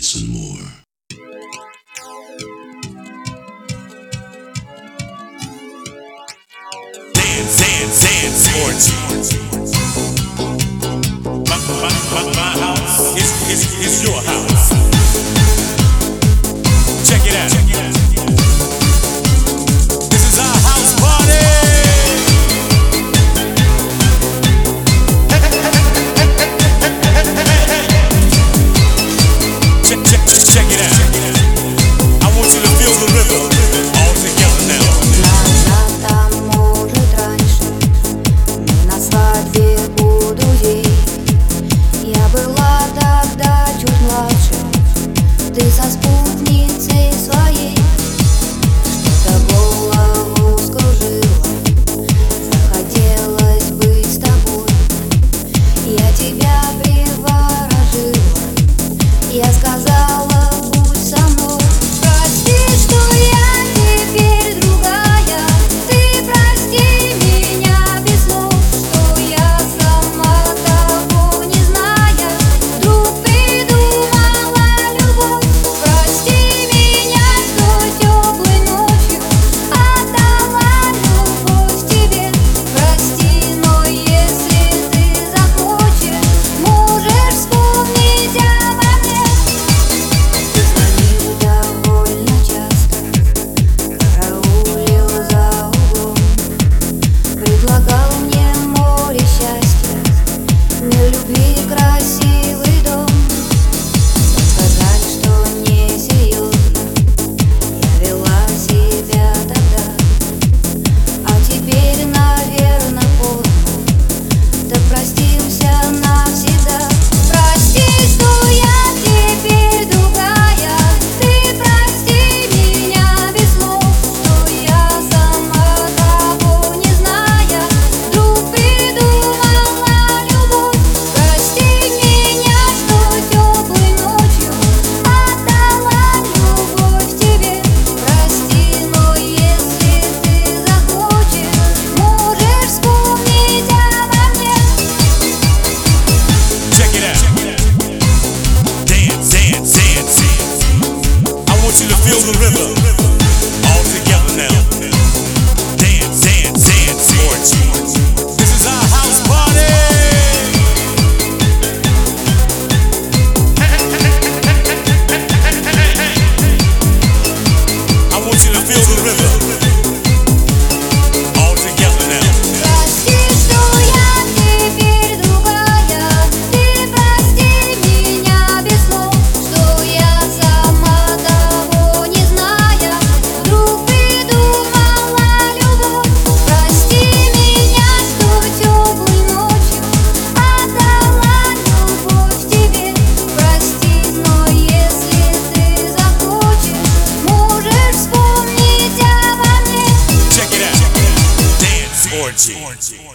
minutes and more. Dance, dance, dance, sports. My, my, my, my house is, is, is your house. désespoir. feel the rhythm. All together now. Dance, dance, dance, dance. This is our house party. I want you to feel the rhythm. orgy. orgy.